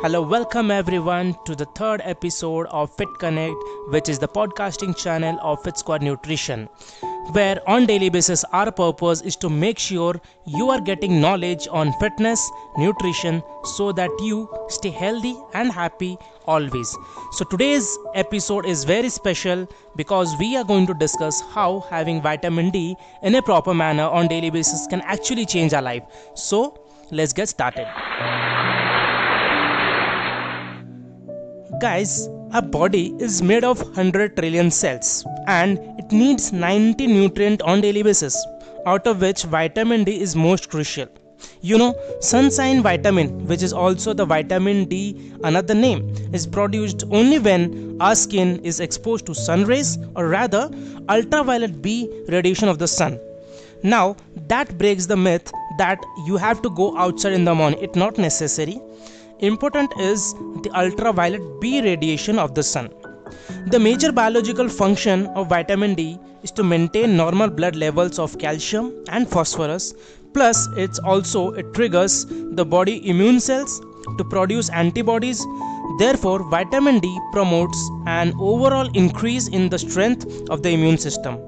Hello, welcome everyone to the third episode of Fit Connect, which is the podcasting channel of Fit Squad Nutrition. Where on daily basis our purpose is to make sure you are getting knowledge on fitness, nutrition so that you stay healthy and happy always. So today's episode is very special because we are going to discuss how having vitamin D in a proper manner on daily basis can actually change our life. So let's get started. Guys, our body is made of 100 trillion cells and it needs 90 nutrient on daily basis out of which vitamin D is most crucial. You know, sunshine vitamin, which is also the vitamin D, another name, is produced only when our skin is exposed to sun rays or rather ultraviolet B radiation of the sun. Now, that breaks the myth that you have to go outside in the morning. It's not necessary important is the ultraviolet B radiation of the sun. The major biological function of vitamin D is to maintain normal blood levels of calcium and phosphorus plus it's also it triggers the body immune cells to produce antibodies therefore vitamin D promotes an overall increase in the strength of the immune system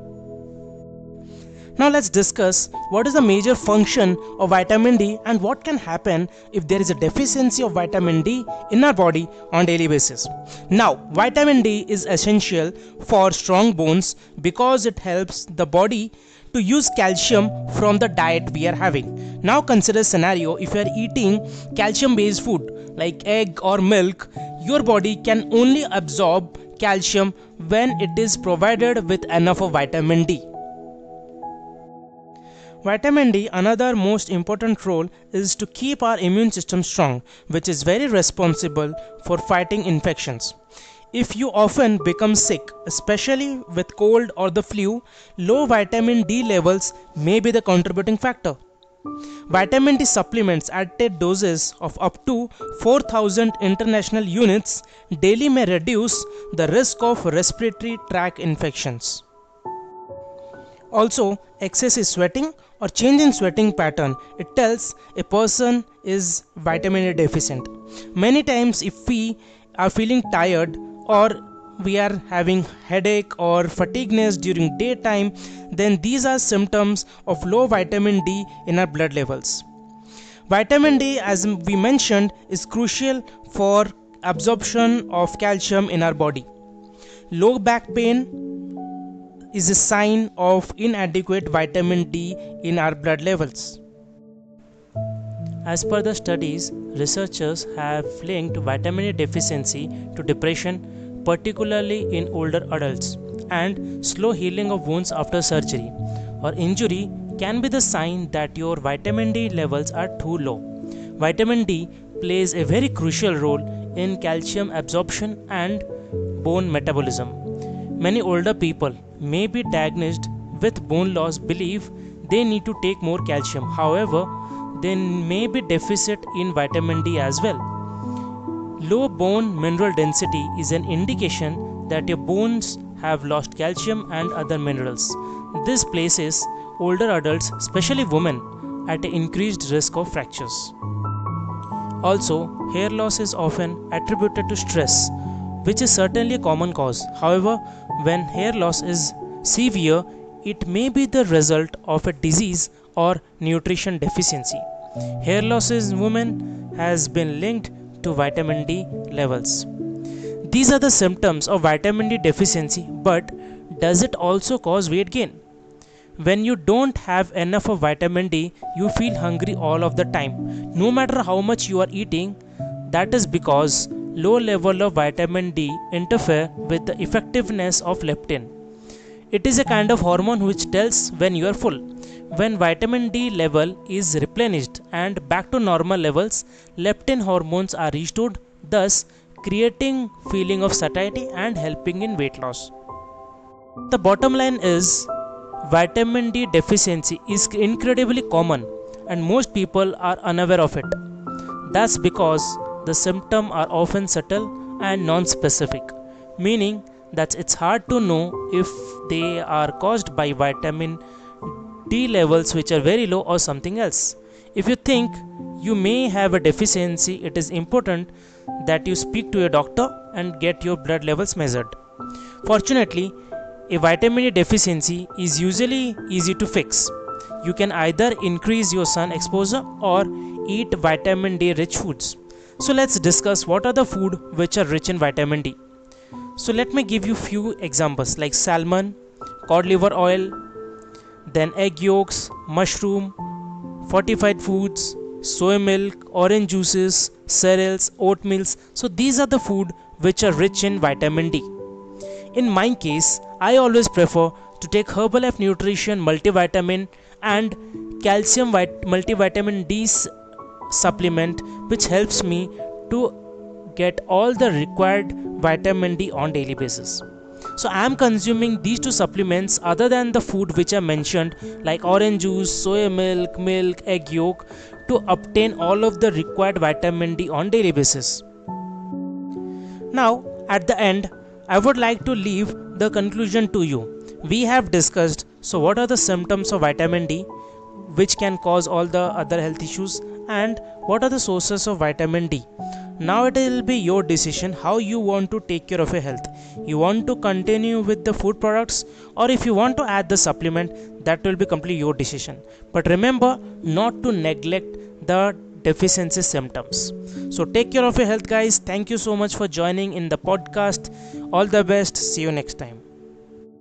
now let's discuss what is the major function of vitamin D and what can happen if there is a deficiency of vitamin D in our body on daily basis. Now vitamin D is essential for strong bones because it helps the body to use calcium from the diet we are having. Now consider scenario if you are eating calcium based food like egg or milk, your body can only absorb calcium when it is provided with enough of vitamin D. Vitamin D, another most important role is to keep our immune system strong, which is very responsible for fighting infections. If you often become sick, especially with cold or the flu, low vitamin D levels may be the contributing factor. Vitamin D supplements at doses of up to 4000 international units daily may reduce the risk of respiratory tract infections. Also, excessive sweating or change in sweating pattern, it tells a person is vitamin D deficient. Many times if we are feeling tired or we are having headache or fatigueness during daytime, then these are symptoms of low vitamin D in our blood levels. Vitamin D, as we mentioned, is crucial for absorption of calcium in our body. Low back pain, is a sign of inadequate vitamin D in our blood levels. As per the studies, researchers have linked vitamin D deficiency to depression, particularly in older adults, and slow healing of wounds after surgery or injury can be the sign that your vitamin D levels are too low. Vitamin D plays a very crucial role in calcium absorption and bone metabolism. Many older people may be diagnosed with bone loss believe they need to take more calcium. However, there may be deficit in vitamin D as well. Low bone mineral density is an indication that your bones have lost calcium and other minerals. This places older adults, especially women, at an increased risk of fractures. Also, hair loss is often attributed to stress, which is certainly a common cause. However, when hair loss is severe, it may be the result of a disease or nutrition deficiency. Hair loss in women has been linked to vitamin D levels. These are the symptoms of vitamin D deficiency, but does it also cause weight gain? When you don't have enough of vitamin D, you feel hungry all of the time. No matter how much you are eating, that is because low level of vitamin D interfere with the effectiveness of leptin. It is a kind of hormone which tells when you are full. When vitamin D level is replenished and back to normal levels, leptin hormones are restored, thus creating feeling of satiety and helping in weight loss. The bottom line is vitamin D deficiency is incredibly common and most people are unaware of it. That's because the symptoms are often subtle and non-specific, meaning that it's hard to know if they are caused by vitamin D levels which are very low or something else. If you think you may have a deficiency, it is important that you speak to your doctor and get your blood levels measured. Fortunately, a vitamin D deficiency is usually easy to fix. You can either increase your sun exposure or eat vitamin D rich foods. So let's discuss what are the food which are rich in vitamin D. So let me give you few examples like salmon, cod liver oil, then egg yolks, mushroom, fortified foods, soy milk, orange juices, cereals, oatmeals. So these are the food which are rich in vitamin D. In my case, I always prefer to take Herbalife Nutrition multivitamin and calcium multivitamin D supplement which helps me to get all the required vitamin D on daily basis. So I am consuming these two supplements other than the food which I mentioned like orange juice, soy milk, milk, egg yolk to obtain all of the required vitamin D on daily basis. Now at the end I would like to leave the conclusion to you. We have discussed so what are the symptoms of vitamin D which can cause all the other health issues and what are the sources of vitamin D. Now it will be your decision how you want to take care of your health. You want to continue with the food products or if you want to add the supplement that will be completely your decision. But remember not to neglect the deficiency symptoms. So take care of your health guys. Thank you so much for joining in the podcast. All the best. See you next time.